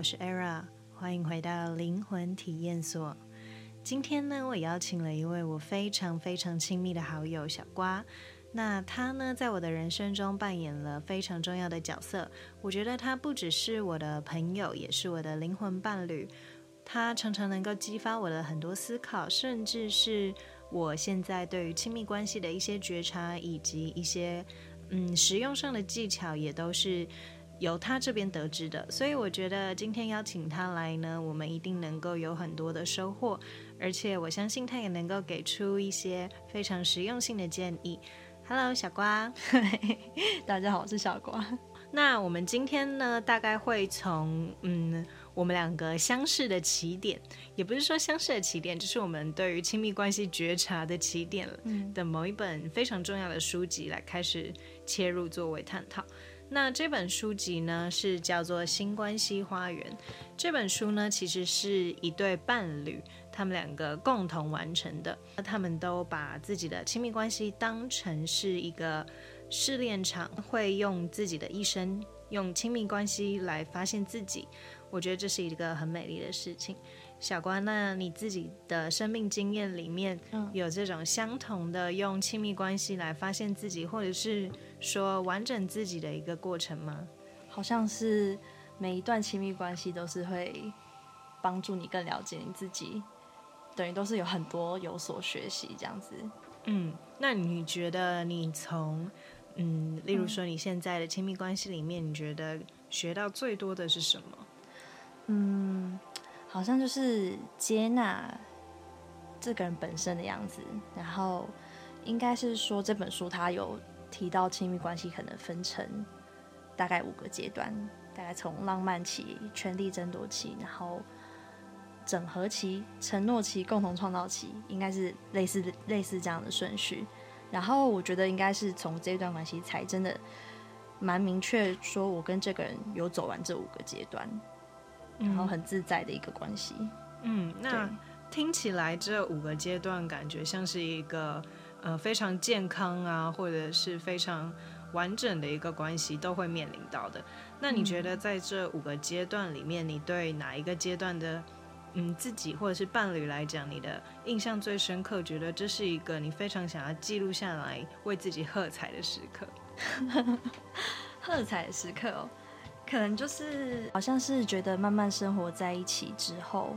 我是 Era，欢迎回到灵魂体验所。今天呢，我邀请了一位我非常非常亲密的好友小瓜。那他呢，在我的人生中扮演了非常重要的角色。我觉得他不只是我的朋友，也是我的灵魂伴侣。他常常能够激发我的很多思考，甚至是我现在对于亲密关系的一些觉察，以及一些嗯实用上的技巧，也都是。由他这边得知的，所以我觉得今天邀请他来呢，我们一定能够有很多的收获，而且我相信他也能够给出一些非常实用性的建议。Hello，小瓜，大家好，我是小瓜。那我们今天呢，大概会从嗯，我们两个相识的起点，也不是说相识的起点，就是我们对于亲密关系觉察的起点的某一本非常重要的书籍来开始切入作为探讨。那这本书籍呢，是叫做《新关系花园》。这本书呢，其实是一对伴侣，他们两个共同完成的。那他们都把自己的亲密关系当成是一个试炼场，会用自己的一生，用亲密关系来发现自己。我觉得这是一个很美丽的事情。小关，那你自己的生命经验里面，有这种相同的用亲密关系来发现自己，或者是说完整自己的一个过程吗？好像是每一段亲密关系都是会帮助你更了解你自己，等于都是有很多有所学习这样子。嗯，那你觉得你从嗯，例如说你现在的亲密关系里面，你觉得学到最多的是什么？嗯。好像就是接纳这个人本身的样子，然后应该是说这本书它有提到亲密关系可能分成大概五个阶段，大概从浪漫期、权力争夺期，然后整合期、承诺期、共同创造期，应该是类似类似这样的顺序。然后我觉得应该是从这段关系才真的蛮明确，说我跟这个人有走完这五个阶段。然后很自在的一个关系。嗯，那听起来这五个阶段感觉像是一个呃非常健康啊，或者是非常完整的一个关系都会面临到的。那你觉得在这五个阶段里面，你对哪一个阶段的嗯自己或者是伴侣来讲，你的印象最深刻？觉得这是一个你非常想要记录下来，为自己喝彩的时刻。喝彩的时刻哦。可能就是好像是觉得慢慢生活在一起之后，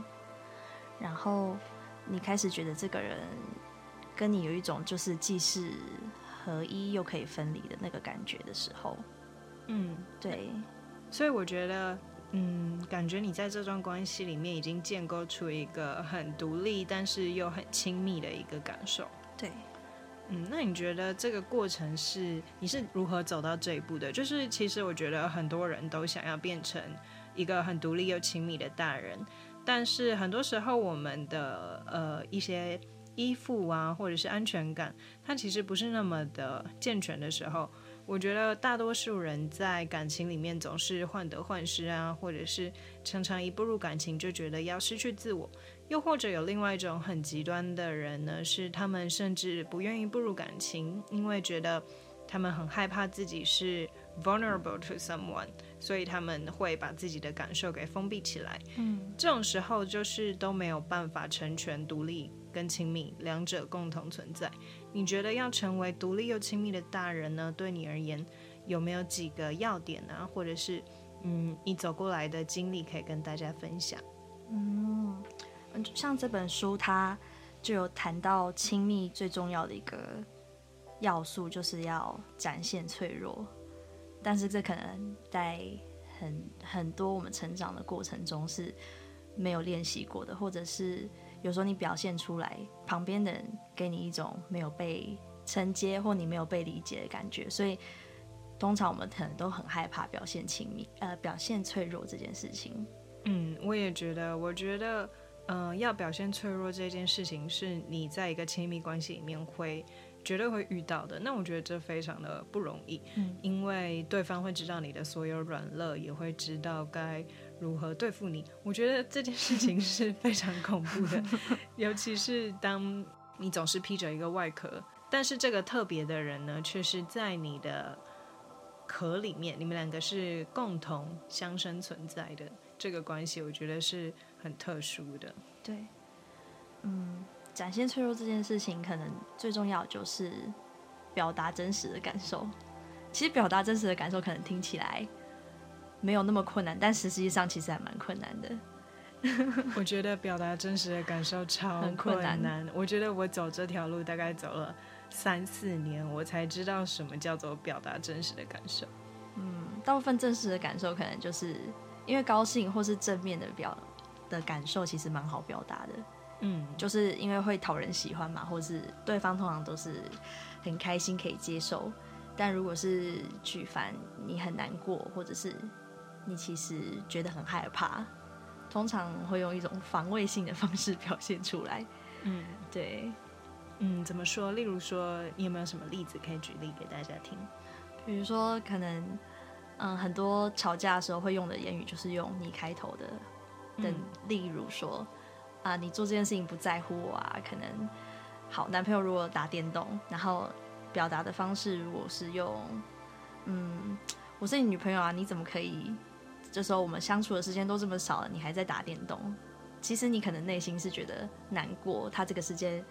然后你开始觉得这个人跟你有一种就是既是合一又可以分离的那个感觉的时候，嗯，对，所以我觉得，嗯，感觉你在这段关系里面已经建构出一个很独立但是又很亲密的一个感受，对。嗯，那你觉得这个过程是你是如何走到这一步的？就是其实我觉得很多人都想要变成一个很独立又亲密的大人，但是很多时候我们的呃一些依附啊，或者是安全感，它其实不是那么的健全的时候，我觉得大多数人在感情里面总是患得患失啊，或者是常常一步入感情就觉得要失去自我。又或者有另外一种很极端的人呢，是他们甚至不愿意步入感情，因为觉得他们很害怕自己是 vulnerable to someone，所以他们会把自己的感受给封闭起来。嗯，这种时候就是都没有办法成全独立跟亲密两者共同存在。你觉得要成为独立又亲密的大人呢？对你而言有没有几个要点啊？或者是嗯，你走过来的经历可以跟大家分享？嗯。像这本书，它就有谈到亲密最重要的一个要素，就是要展现脆弱。但是这可能在很很多我们成长的过程中是没有练习过的，或者是有时候你表现出来，旁边的人给你一种没有被承接或你没有被理解的感觉。所以通常我们可能都很害怕表现亲密，呃，表现脆弱这件事情。嗯，我也觉得，我觉得。嗯、呃，要表现脆弱这件事情，是你在一个亲密关系里面会绝对会遇到的。那我觉得这非常的不容易，嗯，因为对方会知道你的所有软肋，也会知道该如何对付你。我觉得这件事情 是非常恐怖的，尤其是当你总是披着一个外壳，但是这个特别的人呢，却是在你的壳里面，你们两个是共同相生存在的这个关系，我觉得是很特殊的。对，嗯，展现脆弱这件事情，可能最重要就是表达真实的感受。其实表达真实的感受，可能听起来没有那么困难，但实际上其实还蛮困难的。我觉得表达真实的感受超困难。困难。我觉得我走这条路大概走了三四年，我才知道什么叫做表达真实的感受。嗯，大部分真实的感受可能就是因为高兴或是正面的表的感受，其实蛮好表达的。嗯，就是因为会讨人喜欢嘛，或是对方通常都是很开心可以接受。但如果是举凡你很难过，或者是你其实觉得很害怕。通常会用一种防卫性的方式表现出来。嗯，对，嗯，怎么说？例如说，你有没有什么例子可以举例给大家听？比如说，可能，嗯，很多吵架的时候会用的言语就是用“你”开头的，等，例如说，啊，你做这件事情不在乎我啊。可能，好，男朋友如果打电动，然后表达的方式如果是用，嗯，我是你女朋友啊，你怎么可以？这时候我们相处的时间都这么少了，你还在打电动，其实你可能内心是觉得难过。他这个时间，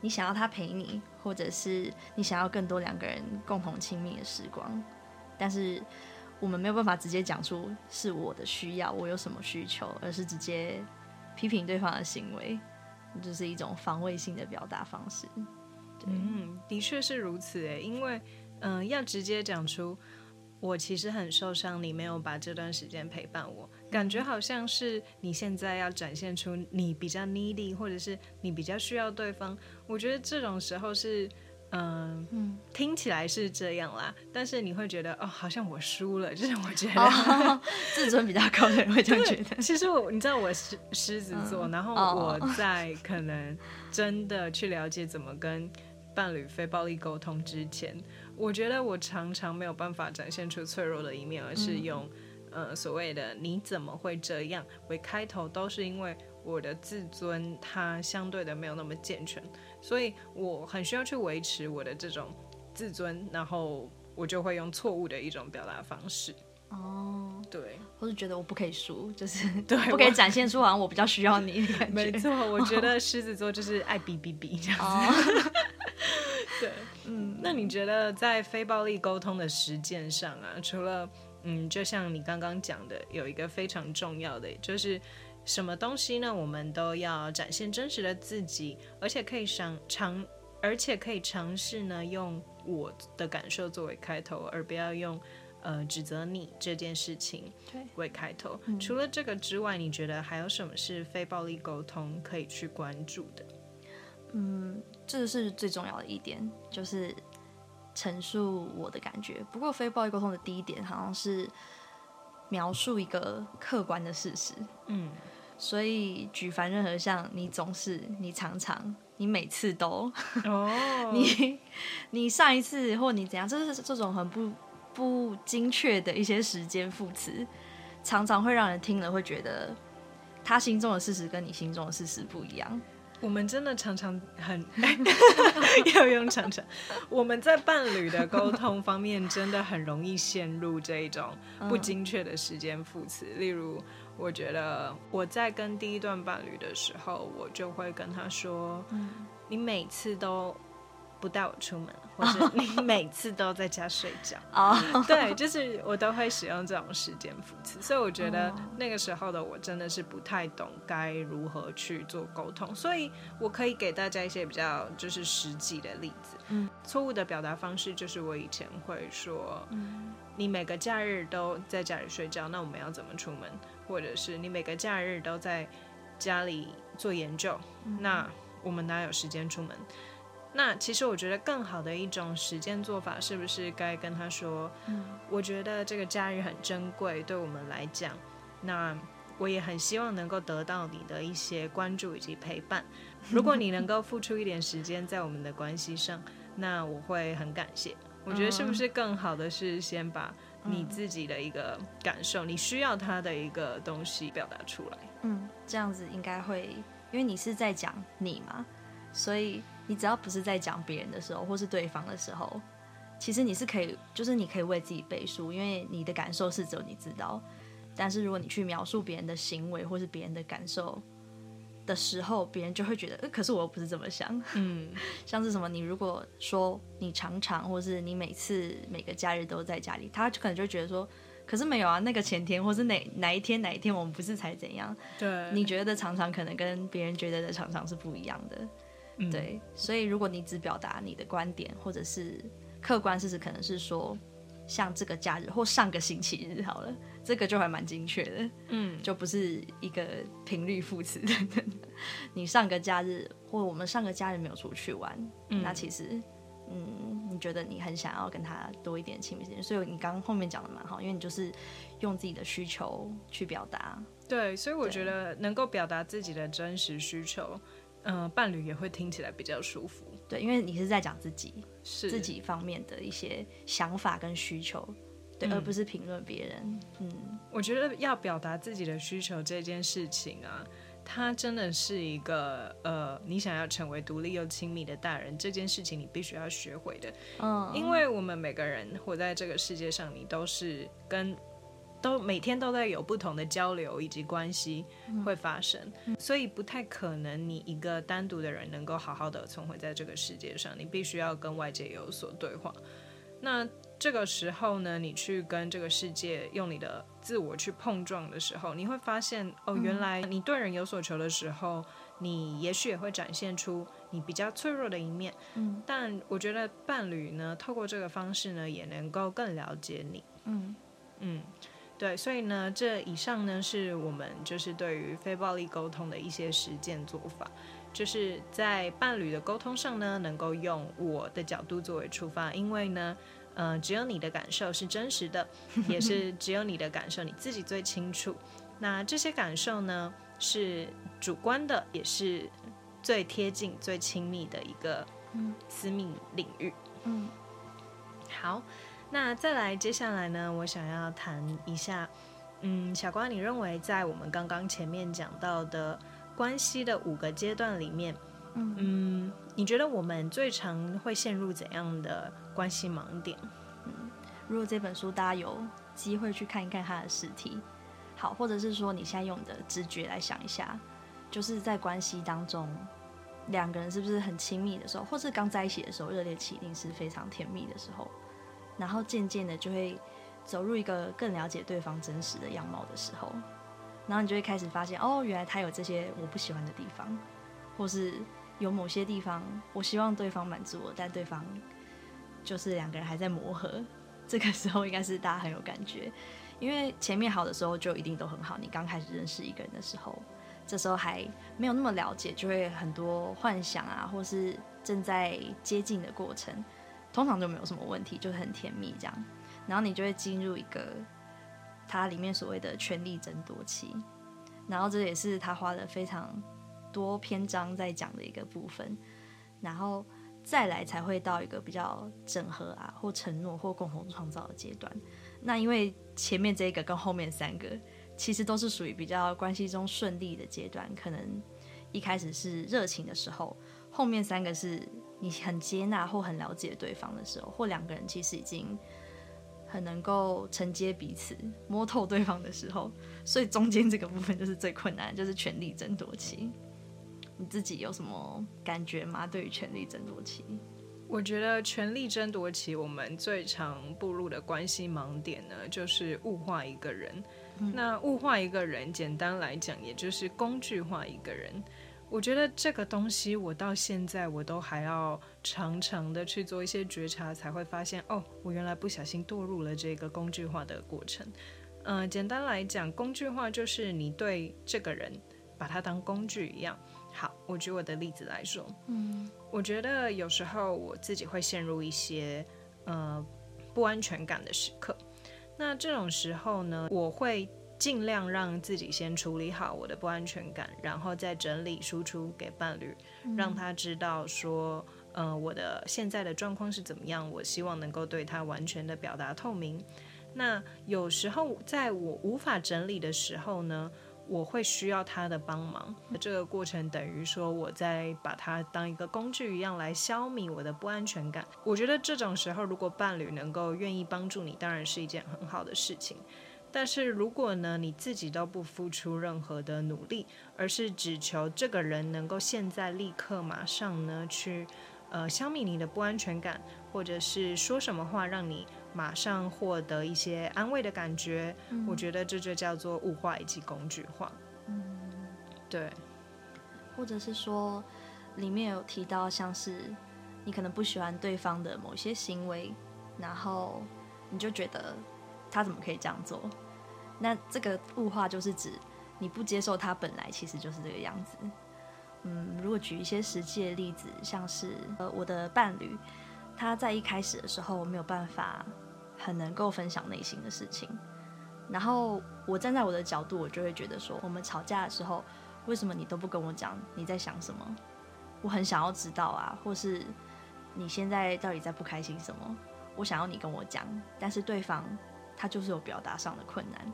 你想要他陪你，或者是你想要更多两个人共同亲密的时光，但是我们没有办法直接讲出是我的需要，我有什么需求，而是直接批评对方的行为，就是一种防卫性的表达方式。对，嗯，的确是如此诶，因为嗯、要直接讲出。我其实很受伤，你没有把这段时间陪伴我，感觉好像是你现在要展现出你比较 needy，或者是你比较需要对方。我觉得这种时候是，呃、嗯，听起来是这样啦，但是你会觉得哦，好像我输了，就是我觉得、哦、自尊比较高的人会这样觉得。其实我，你知道我狮狮子座，嗯、然后我在可能真的去了解怎么跟伴侣非暴力沟通之前。我觉得我常常没有办法展现出脆弱的一面，而是用，嗯、呃，所谓的“你怎么会这样”为开头，都是因为我的自尊它相对的没有那么健全，所以我很需要去维持我的这种自尊，然后我就会用错误的一种表达方式。哦，对，我是觉得我不可以输，就是 对，不可以展现出好像我比较需要你的感觉。没错，我觉 得狮子座就是爱比比比这样子。哦 对，嗯，那你觉得在非暴力沟通的实践上啊，除了嗯，就像你刚刚讲的，有一个非常重要的，就是什么东西呢？我们都要展现真实的自己，而且可以尝尝，而且可以尝试呢，用我的感受作为开头，而不要用呃指责你这件事情为开头。嗯。除了这个之外，你觉得还有什么是非暴力沟通可以去关注的？嗯。这是最重要的一点，就是陈述我的感觉。不过，非暴力沟通的第一点好像是描述一个客观的事实。嗯，所以举凡任何像你总是、你常常、你每次都，哦，你你上一次或你怎样，这是这种很不不精确的一些时间副词，常常会让人听了会觉得他心中的事实跟你心中的事实不一样。我们真的常常很 要用常常，我们在伴侣的沟通方面真的很容易陷入这一种不精确的时间副词。例如，我觉得我在跟第一段伴侣的时候，我就会跟他说：“你每次都。”不带我出门，或者你每次都在家睡觉。Oh. 对，就是我都会使用这种时间副词，所以我觉得那个时候的我真的是不太懂该如何去做沟通，所以我可以给大家一些比较就是实际的例子。嗯，错误的表达方式就是我以前会说，嗯，你每个假日都在家里睡觉，那我们要怎么出门？或者是你每个假日都在家里做研究，那我们哪有时间出门？那其实我觉得更好的一种实践做法，是不是该跟他说，嗯，我觉得这个假日很珍贵，对我们来讲，那我也很希望能够得到你的一些关注以及陪伴。如果你能够付出一点时间在我们的关系上，那我会很感谢。我觉得是不是更好的是先把你自己的一个感受，你需要他的一个东西表达出来。嗯，这样子应该会，因为你是在讲你嘛，所以。你只要不是在讲别人的时候，或是对方的时候，其实你是可以，就是你可以为自己背书，因为你的感受是只有你知道。但是如果你去描述别人的行为或是别人的感受的时候，别人就会觉得，呃，可是我又不是这么想。嗯，像是什么，你如果说你常常或是你每次每个假日都在家里，他可能就觉得说，可是没有啊，那个前天或是哪哪一天哪一天我们不是才怎样？对，你觉得的常常可能跟别人觉得的常常是不一样的。嗯，对，所以如果你只表达你的观点，或者是。客观事实可能是说，像这个假日或上个星期日好了，这个就还蛮精确的，嗯，就不是一个频率副词等等。你上个假日或我们上个假日没有出去玩，嗯、那其实，嗯，你觉得你很想要跟他多一点亲密时间，所以你刚刚后面讲的蛮好，因为你就是用自己的需求去表达。对，所以我觉得能够表达自己的真实需求，嗯、呃，伴侣也会听起来比较舒服。对，因为你是在讲自己。是自己方面的一些想法跟需求，对，嗯、而不是评论别人。嗯，我觉得要表达自己的需求这件事情啊，它真的是一个呃，你想要成为独立又亲密的大人，这件事情你必须要学会的。嗯，因为我们每个人活在这个世界上，你都是跟。都每天都在有不同的交流以及关系会发生，嗯，所以不太可能你一个单独的人能够好好的存活在这个世界上，你必须要跟外界有所对话。那这个时候呢，你去跟这个世界用你的自我去碰撞的时候，你会发现哦，原来你对人有所求的时候，你也许也会展现出你比较脆弱的一面。嗯，但我觉得伴侣呢，透过这个方式呢，也能够更了解你。嗯嗯。对，所以呢，这以上呢是我们就是对于非暴力沟通的一些实践做法，就是在伴侣的沟通上呢，能够用我的角度作为出发，因为呢，呃，只有你的感受是真实的，也是 只有你的感受你自己最清楚。那这些感受呢，是主观的，也是最贴近、最亲密的一个私密领域。嗯，好。那再来，接下来呢，我想要谈一下，嗯，小瓜，你认为在我们刚刚前面讲到的关系的五个阶段里面，嗯，嗯，你觉得我们最常会陷入怎样的关系盲点？嗯，如果这本书大家有机会去看一看它的实体，好，或者是说你现在用你的直觉来想一下，就是在关系当中，两个人是不是很亲密的时候，或是刚在一起的时候，热烈期一定是非常甜蜜的时候。然后渐渐的就会走入一个更了解对方真实的样貌的时候，然后你就会开始发现，哦，原来他有这些我不喜欢的地方，或是有某些地方我希望对方满足我，但对方就是两个人还在磨合。这个时候应该是大家很有感觉，因为前面好的时候就一定都很好。你刚开始认识一个人的时候，这时候还没有那么了解，就会很多幻想啊，或是正在接近的过程。通常就没有什么问题，就是很甜蜜这样，然后你就会进入一个它里面所谓的权力争夺期，然后这也是他花了非常多篇章在讲的一个部分，然后再来才会到一个比较整合啊，或承诺或共同创造的阶段。那因为前面这个跟后面三个其实都是属于比较关系中顺利的阶段，可能一开始是热情的时候，后面三个是。你很接纳或很了解对方的时候，或两个人其实已经很能够承接彼此、摸透对方的时候，所以中间这个部分就是最困难，就是权力争夺期。你自己有什么感觉吗？对于权力争夺期？我觉得权力争夺期，我们最常步入的关系盲点呢，就是物化一个人。嗯。那物化一个人，简单来讲，也就是工具化一个人。我觉得这个东西，我到现在我都还要常常的去做一些觉察，才会发现哦，我原来不小心堕入了这个工具化的过程。嗯、呃，简单来讲，工具化就是你对这个人把他当工具一样。好，我举我的例子来说，嗯，我觉得有时候我自己会陷入一些呃不安全感的时刻。那这种时候呢，我会。尽量让自己先处理好我的不安全感，然后再整理输出给伴侣，让他知道说，呃，我的现在的状况是怎么样。我希望能够对他完全的表达透明。那有时候在我无法整理的时候呢，我会需要他的帮忙。这个过程等于说我在把他当一个工具一样来消弭我的不安全感。我觉得这种时候，如果伴侣能够愿意帮助你，当然是一件很好的事情。但是如果呢，你自己都不付出任何的努力，而是只求这个人能够现在立刻马上呢去，呃，消弭你的不安全感，或者是说什么话让你马上获得一些安慰的感觉，嗯、我觉得这就叫做物化以及工具化。嗯，对。或者是说，里面有提到像是你可能不喜欢对方的某些行为，然后你就觉得。他怎么可以这样做？那这个物化就是指你不接受他本来其实就是这个样子。嗯，如果举一些实际的例子，像是呃我的伴侣，他在一开始的时候没有办法很能够分享内心的事情，然后我站在我的角度，我就会觉得说，我们吵架的时候，为什么你都不跟我讲你在想什么？我很想要知道啊，或是你现在到底在不开心什么？我想要你跟我讲，但是对方。他就是有表达上的困难。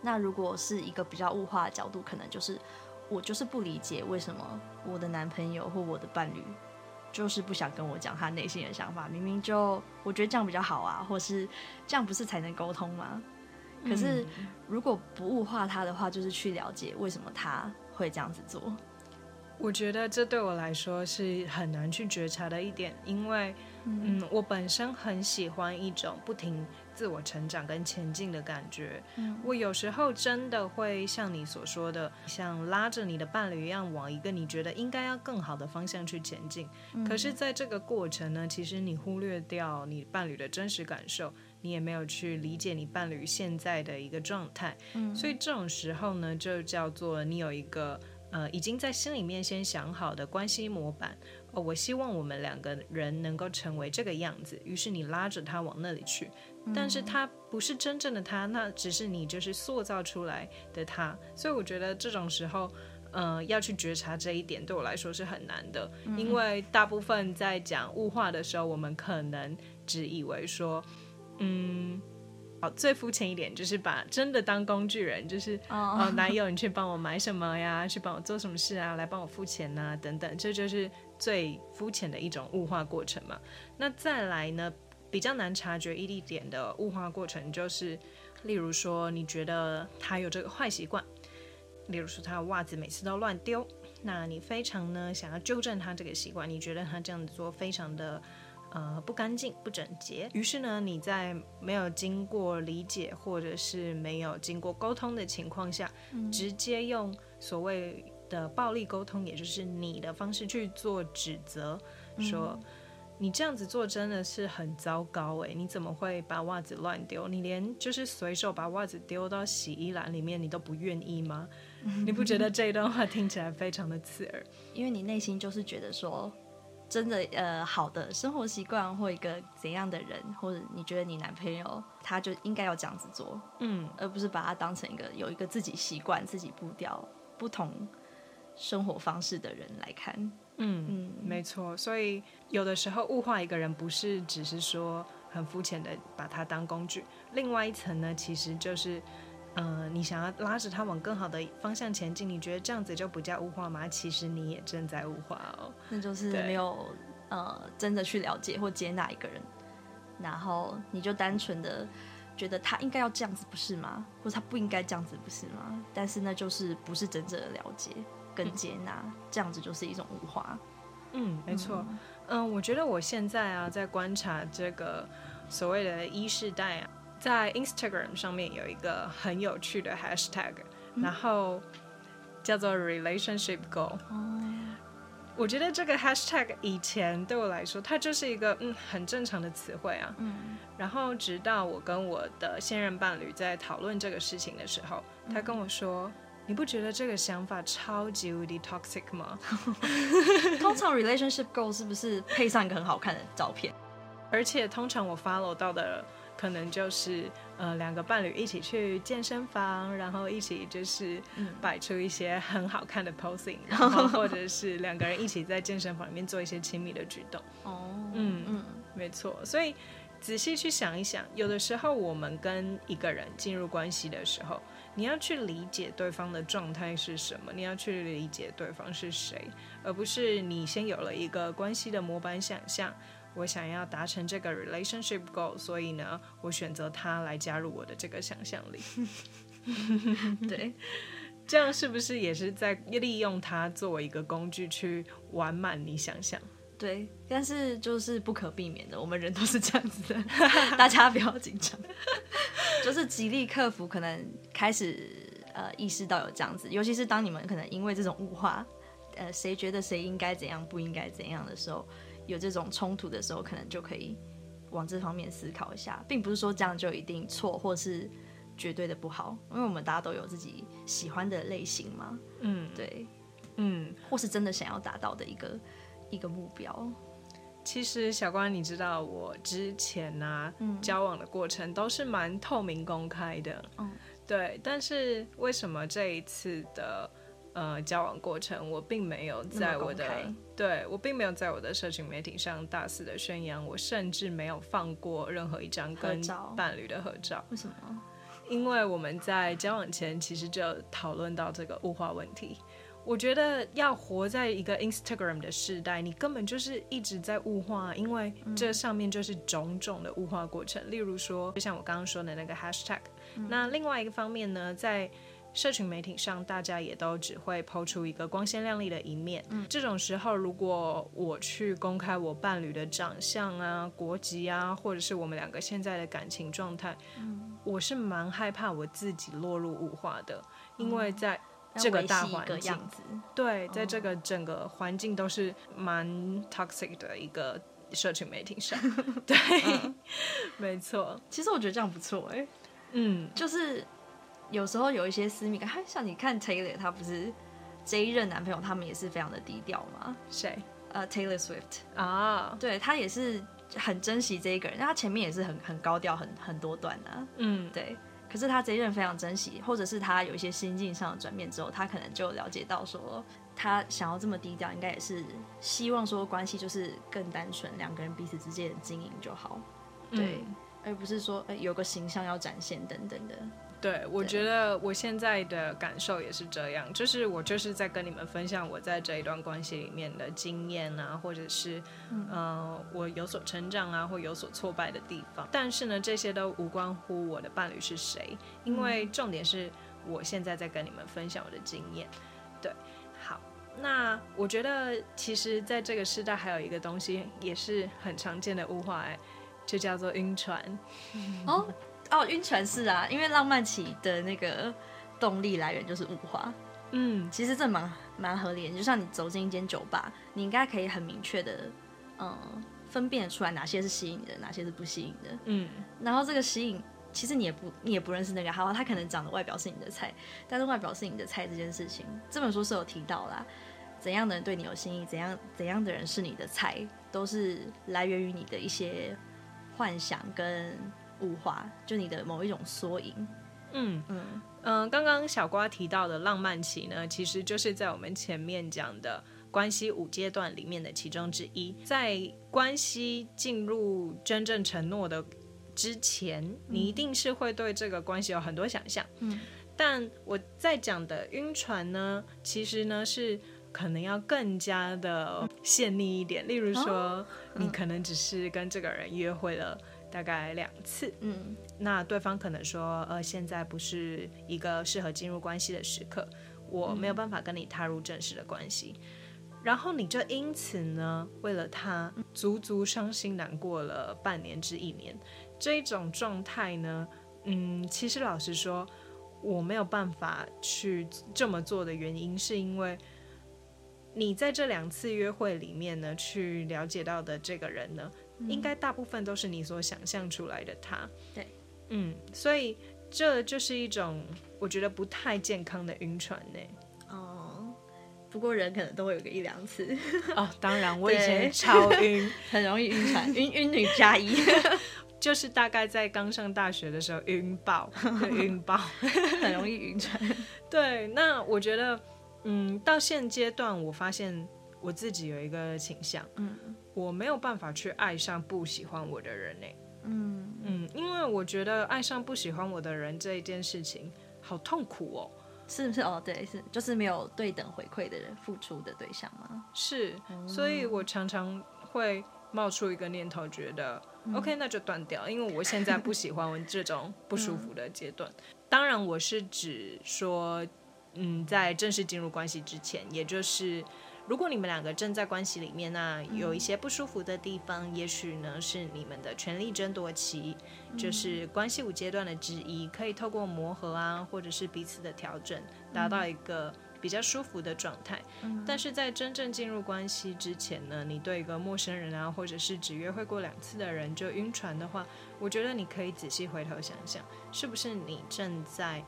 那如果是一个比较物化的角度，可能就是我就是不理解为什么我的男朋友或我的伴侣就是不想跟我讲他内心的想法。明明就我觉得这样比较好啊，或是这样不是才能沟通吗？可是如果不物化他的话，就是去了解为什么他会这样子做。我觉得这对我来说是很难去觉察的一点，因为嗯，我本身很喜欢一种不停。自我成长跟前进的感觉，嗯，我有时候真的会像你所说的，像拉着你的伴侣一样，往一个你觉得应该要更好的方向去前进。嗯。可是，在这个过程呢，其实你忽略掉你伴侣的真实感受，你也没有去理解你伴侣现在的一个状态。嗯，所以这种时候呢，就叫做你有一个呃，已经在心里面先想好的关系模板。哦，我希望我们两个人能够成为这个样子，于是你拉着他往那里去。但是他不是真正的他，那只是你就是塑造出来的他，所以我觉得这种时候，呃，要去觉察这一点对我来说是很难的，因为大部分在讲物化的时候，我们可能只以为说，嗯，好，最肤浅一点就是把真的当工具人，就是哦，男友你去帮我买什么呀，去帮我做什么事啊，来帮我付钱呐，等等，这就是最肤浅的一种物化过程嘛。那再来呢？比较难察觉一点点的物化过程，就是，例如说，你觉得他有这个坏习惯，例如说他的袜子每次都乱丢，那你非常呢想要纠正他这个习惯，你觉得他这样子做非常的呃不干净、不整洁，于是呢你在没有经过理解或者是没有经过沟通的情况下，嗯、直接用所谓的暴力沟通，也就是你的方式去做指责，说。嗯你这样子做真的是很糟糕诶，你怎么会把袜子乱丢？你连就是随手把袜子丢到洗衣篮里面，你都不愿意吗？你不觉得这一段话听起来非常的刺耳？因为你内心就是觉得说，真的呃，好的生活习惯或一个怎样的人，或者你觉得你男朋友他就应该要这样子做，嗯，而不是把他当成一个有一个自己习惯、自己步调不同生活方式的人来看。嗯嗯，没错，所以有的时候物化一个人，不是只是说很肤浅的把他当工具。另外一层呢，其实就是，呃，你想要拉着他往更好的方向前进，你觉得这样子就不叫物化吗？其实你也正在物化哦。那就是没有呃真的去了解或接纳一个人，然后你就单纯的觉得他应该要这样子，不是吗？或者他不应该这样子，不是吗？但是那就是不是真正的了解。跟接纳，这样子就是一种物化。嗯，没错。嗯，嗯，我觉得我现在啊，在观察这个所谓的一世代啊，在 Instagram 上面有一个很有趣的 Hashtag，嗯，然后叫做 Relationship Goal。哦，我觉得这个 Hashtag 以前对我来说，它就是一个嗯很正常的词汇啊。嗯。然后直到我跟我的现任伴侣在讨论这个事情的时候，他跟我说。你不觉得这个想法超级无敌 toxic 吗？通常 relationship goal 是不是配上一个很好看的照片？而且通常我 follow 到的可能就是呃两个伴侣一起去健身房，然后一起就是摆出一些很好看的 posing，然后或者是两个人一起在健身房里面做一些亲密的举动。哦，嗯嗯，没错。所以仔细去想一想，有的时候我们跟一个人进入关系的时候。你要去理解对方的状态是什么，你要去理解对方是谁，而不是你先有了一个关系的模板想象，我想要达成这个 relationship goal，所以呢，我选择他来加入我的这个想象力。对，这样是不是也是在利用它作为一个工具去完满你想象？对，但是就是不可避免的，我们人都是这样子的，大家不要紧张，就是极力克服，可能开始呃意识到有这样子，尤其是当你们可能因为这种物化，呃谁觉得谁应该怎样不应该怎样的时候，有这种冲突的时候，可能就可以往这方面思考一下，并不是说这样就一定错，或是绝对的不好，因为我们大家都有自己喜欢的类型嘛，嗯，对，嗯，或是真的想要达到的一个。一个目标，其实小关，你知道我之前呢、啊嗯、交往的过程都是蛮透明公开的，嗯，对。但是为什么这一次的呃交往过程，我并没有在我的对我并没有在我的社群媒体上大肆的宣扬，我甚至没有放过任何一张跟伴侣的合照。为什么？因为我们在交往前其实就讨论到这个物化问题。我觉得要活在一个 Instagram 的时代，你根本就是一直在物化，因为这上面就是种种的物化过程。例如说，就像我刚刚说的那个 hashtag。那另外一个方面呢，在社群媒体上，大家也都只会抛出一个光鲜亮丽的一面。这种时候，如果我去公开我伴侣的长相啊、国籍啊，或者是我们两个现在的感情状态，我是蛮害怕我自己落入物化的，因为在这个大环境，对，在这个整个环境都是蛮 toxic 的一个社群媒体上，对，嗯、没错。其实我觉得这样不错哎、欸，嗯，就是有时候有一些私密感，像你看 Taylor，他不是这一任男朋友，他们也是非常的低调吗？谁？呃、uh,，Taylor Swift 啊，oh. 对，他也是很珍惜这一个人，他前面也是很很高调，很很多段啊，嗯，对。可是他这一任非常珍惜，或者是他有一些心境上的转变之后，他可能就了解到说，他想要这么低调，应该也是希望说关系就是更单纯，两个人彼此之间的经营就好，对，嗯、而不是说、欸、有个形象要展现等等的。对，我觉得我现在的感受也是这样，就是我就是在跟你们分享我在这一段关系里面的经验啊，或者是嗯、呃，我有所成长啊，或有所挫败的地方。但是呢，这些都无关乎我的伴侣是谁，因为重点是我现在在跟你们分享我的经验。对，好，那我觉得其实在这个时代还有一个东西也是很常见的物化，哎，就叫做晕船。哦。哦，晕船是啊，因为浪漫期的那个动力来源就是雾化。嗯，其实这蛮蛮合理的。就像你走进一间酒吧，你应该可以很明确的，嗯，分辨出来哪些是吸引的，哪些是不吸引的。嗯，然后这个吸引，其实你也不你也不认识那个，好，他可能长得外表是你的菜，但是外表是你的菜这件事情，这本书是有提到啦。怎样的人对你有心意，怎样怎样的人是你的菜，都是来源于你的一些幻想跟。物化，就你的某一种缩影。嗯嗯嗯，刚刚小瓜提到的浪漫期呢，其实就是在我们前面讲的关系五阶段里面的其中之一。在关系进入真正承诺的之前，你一定是会对这个关系有很多想象。嗯，但我在讲的晕船呢，其实呢是可能要更加的细腻一点。例如说，你可能只是跟这个人约会了。大概两次，嗯，那对方可能说，呃，现在不是一个适合进入关系的时刻，我没有办法跟你踏入正式的关系，嗯，然后你就因此呢，为了他足足伤心难过了半年至一年，这一种状态呢，嗯，其实老实说，我没有办法去这么做的原因，是因为你在这两次约会里面呢，去了解到的这个人呢。应该大部分都是你所想象出来的他，对，嗯，所以这就是一种我觉得不太健康的晕船呢。哦，不过人可能都会有个一两次。哦，当然，我以前超晕，很容易晕船，晕晕女加一，就是大概在刚上大学的时候晕爆，晕爆，很容易晕船。对，那我觉得，嗯，到现阶段我发现。我自己有一个倾向，嗯，我没有办法去爱上不喜欢我的人呢，嗯嗯，因为我觉得爱上不喜欢我的人这一件事情好痛苦哦，是不是？哦，对，是就是没有对等回馈的人付出的对象吗？是，所以我常常会冒出一个念头，觉得、嗯、OK，那就断掉，因为我现在不喜欢这种不舒服的阶段。嗯、当然，我是指说，嗯，在正式进入关系之前，也就是。如果你们两个正在关系里面，那有一些不舒服的地方，嗯、也许呢是你们的权力争夺期，嗯、就是关系五阶段的之一，可以透过磨合啊，或者是彼此的调整，达到一个比较舒服的状态。嗯、但是在真正进入关系之前呢，你对一个陌生人啊，或者是只约会过两次的人就晕船的话，我觉得你可以仔细回头想想，是不是你正在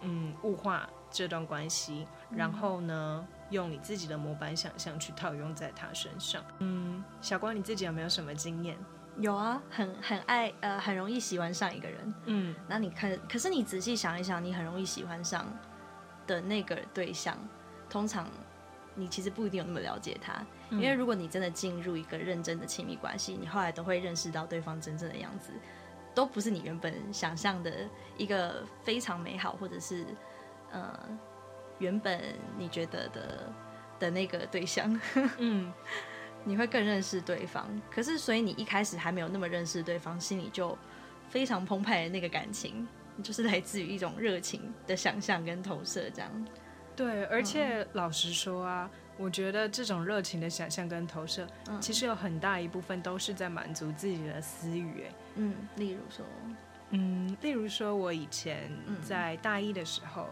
嗯物化这段关系，然后呢，用你自己的模板想象去套用在他身上。嗯，小光，你自己有没有什么经验？有啊，很很爱呃，很容易喜欢上一个人。嗯，那你看，可是你仔细想一想，你很容易喜欢上的那个对象，通常你其实不一定有那么了解他。嗯，因为如果你真的进入一个认真的亲密关系，你后来都会认识到对方真正的样子，都不是你原本想象的一个非常美好，或者是。呃，原本你觉得的的那个对象，嗯，你会更认识对方。可是，所以你一开始还没有那么认识对方，心里就非常澎湃的那个感情，就是来自于一种热情的想象跟投射，这样。对，而且老实说啊，嗯，我觉得这种热情的想象跟投射，嗯，其实有很大一部分都是在满足自己的私欲。哎，嗯，例如说，嗯，例如说我以前在大一的时候。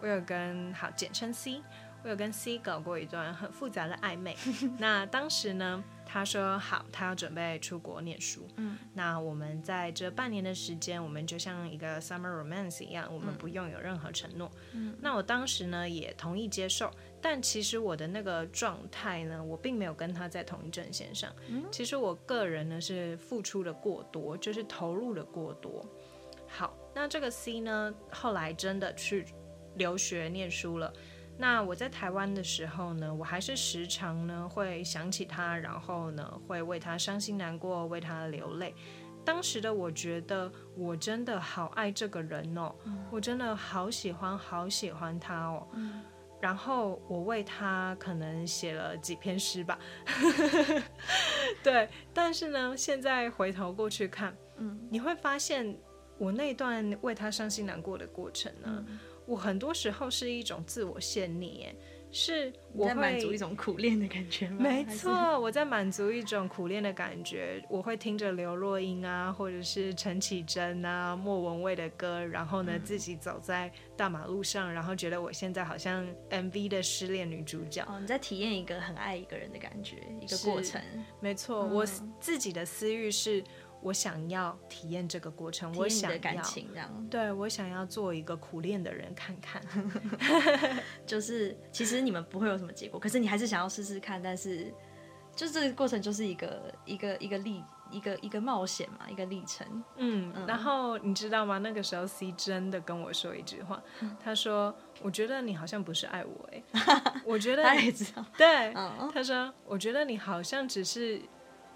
我有跟好简称 C，我有跟 C 搞过一段很复杂的暧昧。那当时呢，他说好，他要准备出国念书。嗯，那我们在这半年的时间，我们就像一个 summer romance 一样，我们不用有任何承诺。嗯，那我当时呢也同意接受，但其实我的那个状态呢，我并没有跟他在同一阵线上。嗯，其实我个人呢是付出的过多，就是投入的过多。好，那这个 C 呢，后来真的去。留学念书了，那我在台湾的时候呢，我还是时常呢会想起他，然后呢会为他伤心难过，为他流泪。当时的我觉得我真的好爱这个人哦，嗯、我真的好喜欢好喜欢他哦。嗯、然后我为他可能写了几篇诗吧。对，但是呢，现在回头过去看，嗯，你会发现我那段为他伤心难过的过程呢。嗯我很多时候是一种自我陷溺，是我在满足一种苦恋的感觉吗？没错，我在满足一种苦恋的感觉。我会听着刘若英啊，或者是陈绮贞啊、莫文蔚的歌，然后呢，自己走在大马路上，然后觉得我现在好像 MV 的失恋女主角。哦，你在体验一个很爱一个人的感觉，一个过程。没错，嗯、我自己的私欲是。我想要体验这个过程，我想要感情这样，对，我想要做一个苦练的人看看，就是其实你们不会有什么结果，可是你还是想要试试看，但是就这个过程就是一个一个一个历一个一个冒险嘛，一个历程。嗯，嗯。然后你知道吗？那个时候 C 真的跟我说一句话，他说：“我觉得你好像不是爱我，哎，我觉得他也知道，对，他说我觉得你好像只是。”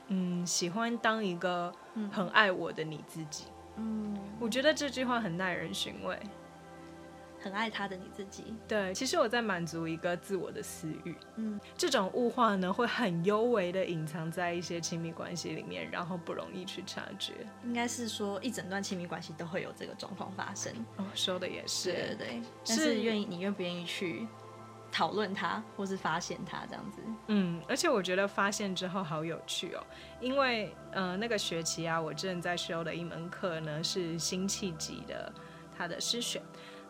嗯，喜欢当一个很爱我的你自己。嗯，我觉得这句话很耐人寻味。很爱他的你自己。对，其实我在满足一个自我的私欲。嗯，这种物化呢，会很幽微的隐藏在一些亲密关系里面，然后不容易去察觉。应该是说，一整段亲密关系都会有这个状况发生。哦，说的也是。对对对。但是愿意，你愿不愿意去？讨论它，或是发现它，这样子。嗯，而且我觉得发现之后好有趣哦，因为呃那个学期啊，我正在修的一门课呢是辛弃疾的他的诗选。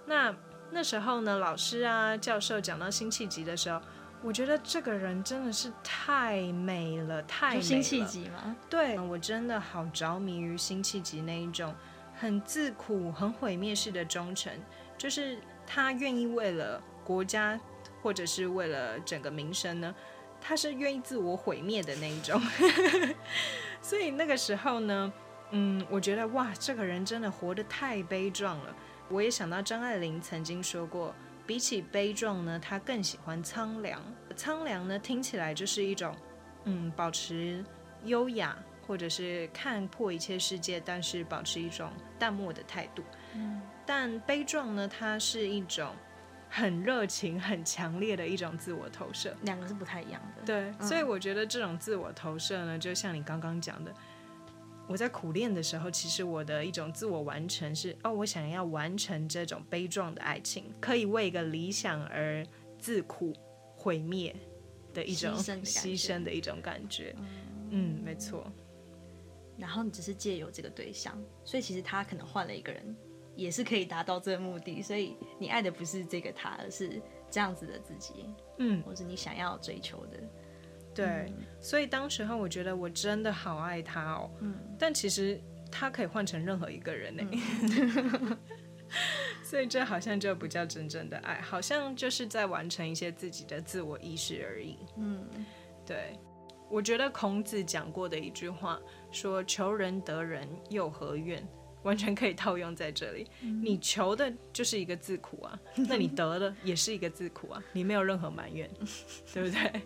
那那时候呢，老师啊教授讲到辛弃疾的时候，我觉得这个人真的是太美了，太美了。辛弃疾吗？对，我真的好着迷于辛弃疾那一种很自苦、很毁灭式的忠诚，就是他愿意为了国家。或者是为了整个名声呢，他是愿意自我毁灭的那一种。所以那个时候呢，嗯，我觉得哇，这个人真的活得太悲壮了。我也想到张爱玲曾经说过，比起悲壮呢，她更喜欢苍凉。苍凉呢，听起来就是一种嗯，保持优雅，或者是看破一切世界，但是保持一种淡漠的态度。嗯，但悲壮呢，它是一种很热情、很强烈的一种自我投射，两个是不太一样的。对，嗯、所以我觉得这种自我投射呢，就像你刚刚讲的，我在苦练的时候，其实我的一种自我完成是，哦，我想要完成这种悲壮的爱情，可以为一个理想而自苦毁灭的一种牺牲的一种感觉。嗯，嗯，没错。然后你只是借由这个对象，所以其实他可能换了一个人，也是可以达到这个目的。所以你爱的不是这个他，而是这样子的自己，嗯，或是你想要追求的。对，嗯、所以当时候我觉得我真的好爱他哦，嗯，但其实他可以换成任何一个人呢，嗯、所以这好像就不叫真正的爱，好像就是在完成一些自己的自我意识而已。嗯，对。我觉得孔子讲过的一句话说：“求人得人，又何怨？”完全可以套用在这里。嗯、你求的就是一个自苦啊，那你得的也是一个自苦啊，你没有任何埋怨，对不对？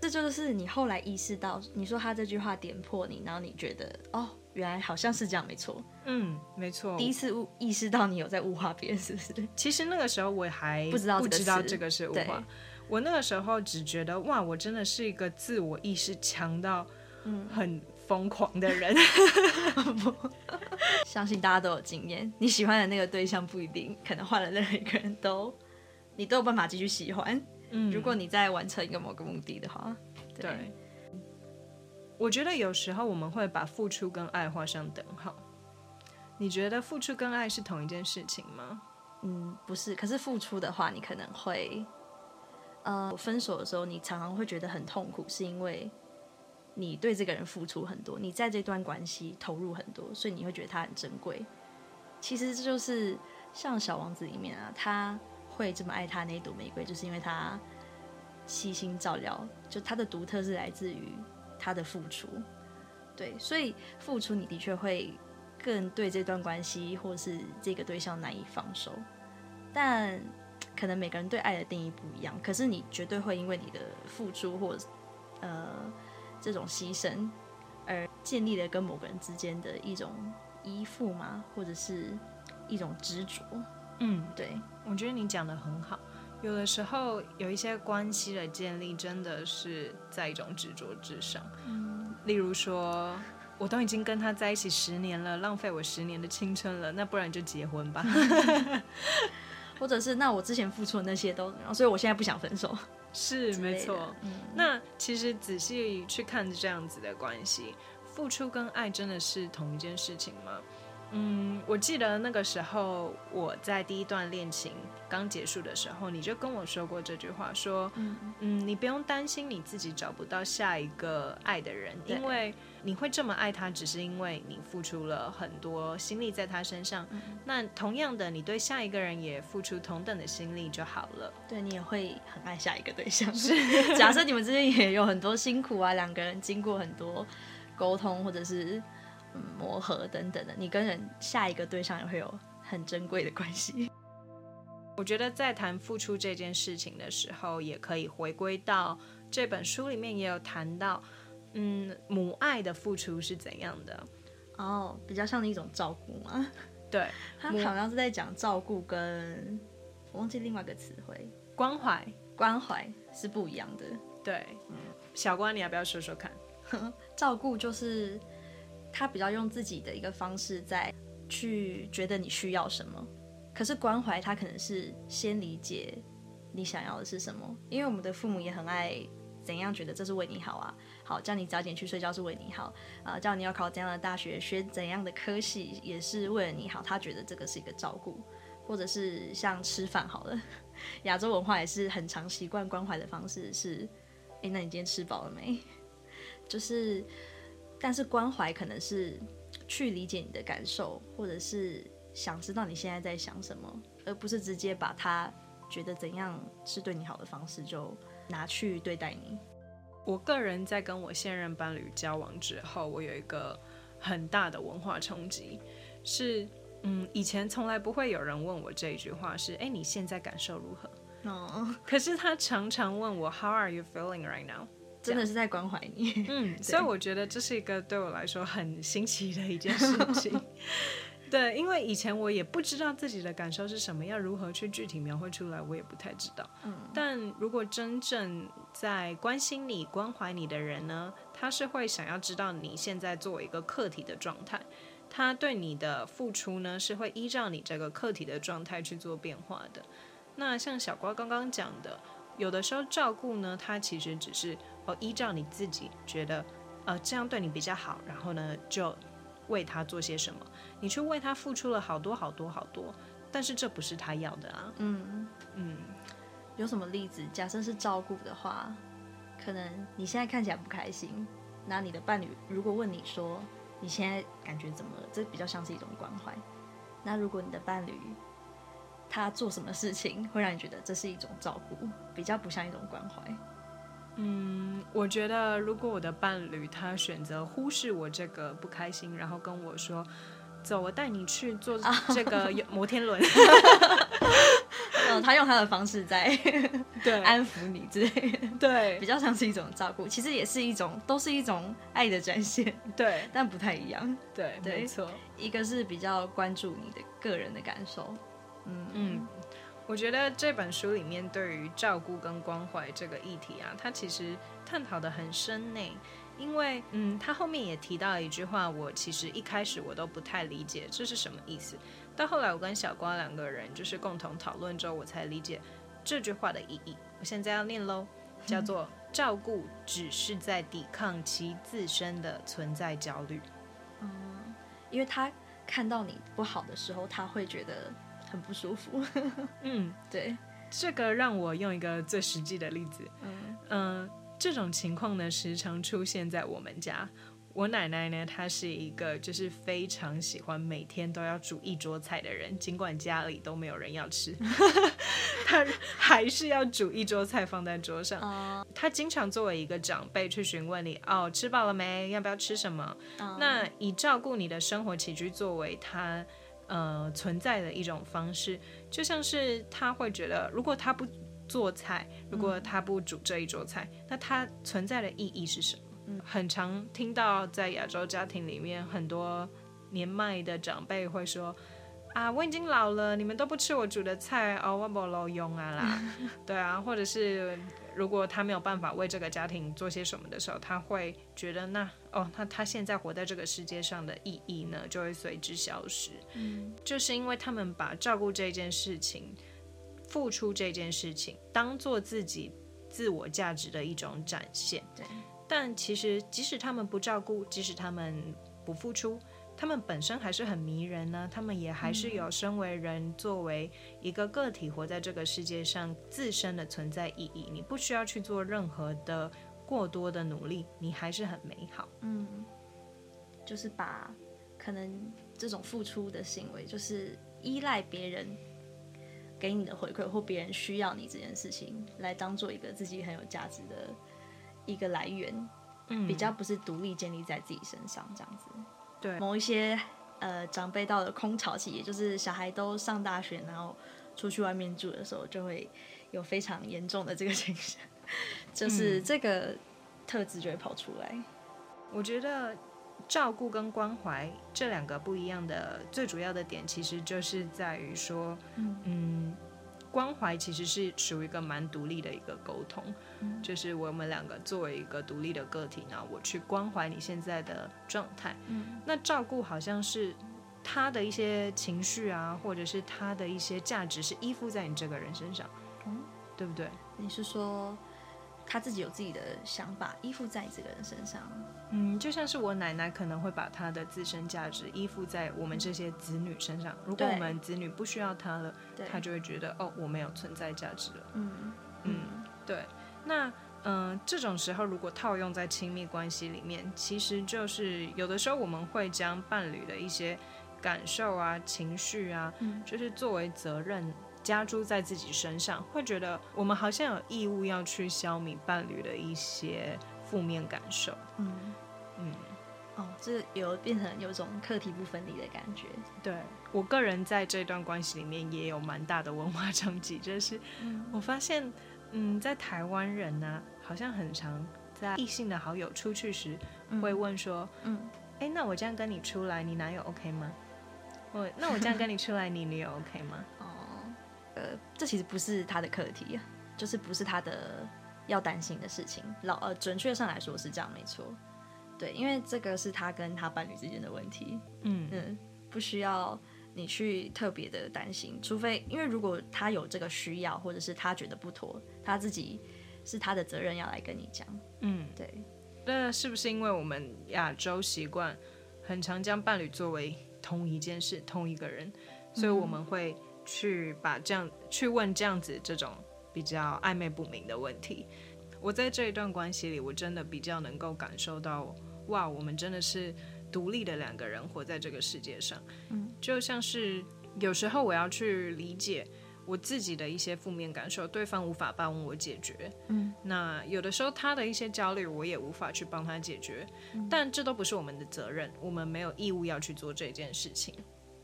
这就是你后来意识到，你说他这句话点破你，然后你觉得哦，原来好像是这样，没错。嗯，没错。第一次物意识到你有在物化别人，是不是？其实那个时候我还不知道不知道这个是物化。我那个时候只觉得哇，我真的是一个自我意识强到很疯狂的人。嗯、相信大家都有经验，你喜欢的那个对象不一定可能换了任何一个人都，你都有办法继续喜欢。嗯，如果你在完成一个某个目的的话，对。对，我觉得有时候我们会把付出跟爱画上等号。你觉得付出跟爱是同一件事情吗？嗯，不是。可是付出的话，你可能会。呃，分手的时候，你常常会觉得很痛苦，是因为你对这个人付出很多，你在这段关系投入很多，所以你会觉得他很珍贵。其实这就是像《小王子》里面啊，他会这么爱他那一朵玫瑰，就是因为他悉心照料，就他的独特是来自于他的付出。对，所以付出你的确会更对这段关系或是这个对象难以放手，但。可能每个人对爱的定义不一样，可是你绝对会因为你的付出或呃这种牺牲而建立了跟某个人之间的一种依附吗？或者是一种执着？嗯，对，我觉得你讲的很好。有的时候有一些关系的建立真的是在一种执着之上。嗯，例如说，我都已经跟他在一起十年了，浪费我十年的青春了，那不然就结婚吧。或者是那我之前付出的那些都，所以我现在不想分手。是没错。嗯，那其实仔细去看这样子的关系，付出跟爱真的是同一件事情吗？嗯，我记得那个时候我在第一段恋情刚结束的时候，你就跟我说过这句话，说，嗯，嗯，你不用担心你自己找不到下一个爱的人，因为你会这么爱他，只是因为你付出了很多心力在他身上。嗯，那同样的，你对下一个人也付出同等的心力就好了。对，你也会很爱下一个对象。是，假设你们之间也有很多辛苦啊，两个人经过很多沟通，或者是。磨合等等的，你跟人下一个对象也会有很珍贵的关系。我觉得在谈付出这件事情的时候，也可以回归到这本书里面也有谈到，嗯，母爱的付出是怎样的？哦，比较像一种照顾吗？对，他好像是在讲照顾跟我忘记另外一个词汇，关怀，关怀是不一样的。对，嗯，小关，你要不要说说看？照顾就是。他比较用自己的一个方式在去觉得你需要什么，可是关怀他可能是先理解你想要的是什么，因为我们的父母也很爱怎样觉得这是为你好啊，好叫你早点去睡觉是为你好啊，叫你要考怎样的大学，学怎样的科系也是为了你好，他觉得这个是一个照顾，或者是像吃饭好了，亚洲文化也是很常习惯关怀的方式是，诶，那你今天吃饱了没？就是。但是关怀可能是去理解你的感受，或者是想知道你现在在想什么，而不是直接把他觉得怎样是对你好的方式就拿去对待你。我个人在跟我现任伴侣交往之后，我有一个很大的文化冲击，是嗯，以前从来不会有人问我这一句话，是哎，你现在感受如何？哦，可是他常常问我，How are you feeling right now？真的是在关怀你，嗯，所以我觉得这是一个对我来说很新奇的一件事情。对，因为以前我也不知道自己的感受是什么，要如何去具体描绘出来，我也不太知道。嗯，但如果真正在关心你、关怀你的人呢，他是会想要知道你现在作为一个客体的状态，他对你的付出呢，是会依照你这个客体的状态去做变化的。那像小瓜刚刚讲的，有的时候照顾呢，它其实只是哦依照你自己觉得。呃，这样对你比较好，然后呢，就为他做些什么。你去为他付出了好多好多好多，但是这不是他要的啊。嗯嗯，有什么例子？假设是照顾的话，可能你现在看起来不开心，那你的伴侣如果问你说你现在感觉怎么了？这比较像是一种关怀。那如果你的伴侣他做什么事情会让你觉得这是一种照顾，比较不像一种关怀？嗯，我觉得如果我的伴侣他选择忽视我这个不开心，然后跟我说：“走，我带你去坐这个 摩天轮。”嗯，他用他的方式在 对安抚你之类的，对，比较像是一种照顾，其实也是一种，都是一种爱的展现，对，但不太一样，对，对没错，一个是比较关注你的个人的感受，嗯嗯。我觉得这本书里面对于照顾跟关怀这个议题啊，它其实探讨的很深呢。因为，嗯，他后面也提到一句话，我其实一开始我都不太理解这是什么意思。到后来我跟小瓜两个人就是共同讨论之后，我才理解这句话的意义。我现在要念喽，叫做 “照顾只是在抵抗其自身的存在焦虑”。嗯，因为他看到你不好的时候，他会觉得。很不舒服。嗯，对，这个让我用一个最实际的例子。嗯这种情况呢，时常出现在我们家。我奶奶呢，她是一个就是非常喜欢每天都要煮一桌菜的人，尽管家里都没有人要吃，她还是要煮一桌菜放在桌上。哦、她经常作为一个长辈去询问你：“哦，吃饱了没？要不要吃什么？”哦、那以照顾你的生活起居作为她。呃，存在的一种方式，就像是他会觉得，如果他不做菜，如果他不煮这一桌菜，嗯、那他存在的意义是什么？嗯，很常听到在亚洲家庭里面，很多年迈的长辈会说：“啊，我已经老了，你们都不吃我煮的菜，哦，我不老用啊啦。”对啊，或者是。如果他没有办法为这个家庭做些什么的时候，他会觉得那哦，那他现在活在这个世界上的意义呢，就会随之消失。嗯，就是因为他们把照顾这件事情、付出这件事情当做自己自我价值的一种展现。对，但其实即使他们不照顾，即使他们不付出。他们本身还是很迷人呢，他们也还是有身为人作为一个个体活在这个世界上自身的存在意义。你不需要去做任何的过多的努力，你还是很美好。嗯，就是把可能这种付出的行为，就是依赖别人给你的回馈，或别人需要你这件事情，来当做一个自己很有价值的一个来源。嗯，比较不是独立建立在自己身上这样子。对，某一些呃长辈到了空巢期，也就是小孩都上大学，然后出去外面住的时候，就会有非常严重的这个倾向，就是这个特质就会跑出来。我觉得照顾跟关怀这两个不一样的最主要的点，其实就是在于说，嗯。嗯关怀其实是属于一个蛮独立的一个沟通，嗯、就是我们两个作为一个独立的个体，然后我去关怀你现在的状态。嗯、那照顾好像是他的一些情绪啊，或者是他的一些价值是依附在你这个人身上，嗯、对不对？你是说？他自己有自己的想法，依附在这个人身上。嗯，就像是我奶奶可能会把她的自身价值依附在我们这些子女身上。如果我们子女不需要她了，她就会觉得哦，我没有存在价值了。嗯嗯，对。那嗯、呃，这种时候如果套用在亲密关系里面，其实就是有的时候我们会将伴侣的一些感受啊、情绪啊，嗯、就是作为责任。加诸在自己身上，会觉得我们好像有义务要去消弭伴侣的一些负面感受。嗯嗯，哦，这有变成有种课题不分离的感觉。对，我个人在这段关系里面也有蛮大的文化冲击，就是我发现，嗯，在台湾人呢、啊，好像很常在异性的好友出去时会问说，嗯，哎、嗯，那我这样跟你出来，你男友 OK 吗？我那我这样跟你出来，你女友 OK 吗？哦，呃，这其实不是他的课题，就是不是他的要担心的事情。老呃，准确上来说是这样，没错。对，因为这个是他跟他伴侣之间的问题。嗯嗯，不需要你去特别的担心，除非因为如果他有这个需要，或者是他觉得不妥，他自己是他的责任要来跟你讲。嗯，对。那是不是因为我们亚洲习惯很常将伴侣作为同一件事、同一个人，所以我们会去把这样去问这样子这种比较暧昧不明的问题。我在这一段关系里，我真的比较能够感受到，哇，我们真的是独立的两个人活在这个世界上。嗯，就像是有时候我要去理解我自己的一些负面感受，对方无法帮我解决。嗯，那有的时候他的一些焦虑，我也无法去帮他解决。嗯，但这都不是我们的责任，我们没有义务要去做这件事情。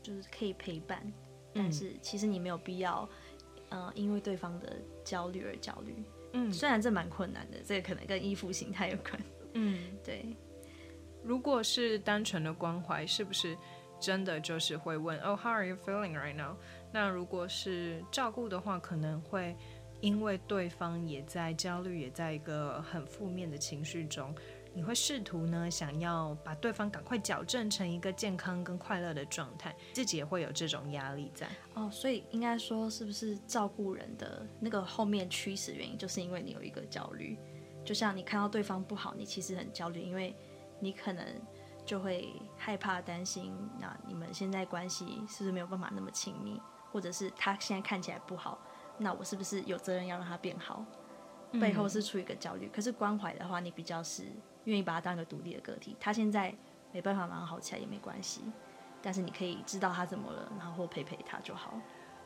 就是可以陪伴，但是其实你没有必要，呃，因为对方的焦虑而焦虑。嗯，虽然这蛮困难的，这个可能跟依附心态有关。嗯，对。如果是单纯的关怀，是不是真的就是会问哦，How are you feeling right now？那如果是照顾的话，可能会因为对方也在焦虑，也在一个很负面的情绪中。你会试图呢，想要把对方赶快矫正成一个健康跟快乐的状态，自己也会有这种压力在哦。所以应该说，是不是照顾人的那个后面驱使原因，就是因为你有一个焦虑？就像你看到对方不好，你其实很焦虑，因为你可能就会害怕、担心，那你们现在关系是不是没有办法那么亲密？或者是他现在看起来不好，那我是不是有责任要让他变好？背后是出于一个焦虑。嗯、可是关怀的话，你比较是。愿意把他当一个独立的个体，他现在没办法马上好起来也没关系，但是你可以知道他怎么了，然后陪陪他就好。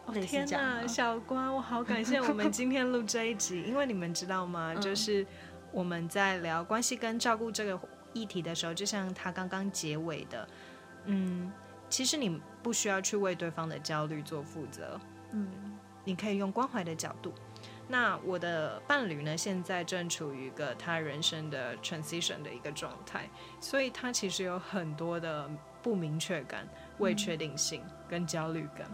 哦、天哪，小瓜，我好感谢我们今天录这一集，因为你们知道吗？就是我们在聊关系跟照顾这个议题的时候，就像他刚刚结尾的，嗯，其实你不需要去为对方的焦虑做负责，嗯，你可以用关怀的角度。那我的伴侣呢，现在正处于一个他人生的 transition 的一个状态，所以他其实有很多的不明确感、未确定性跟焦虑感。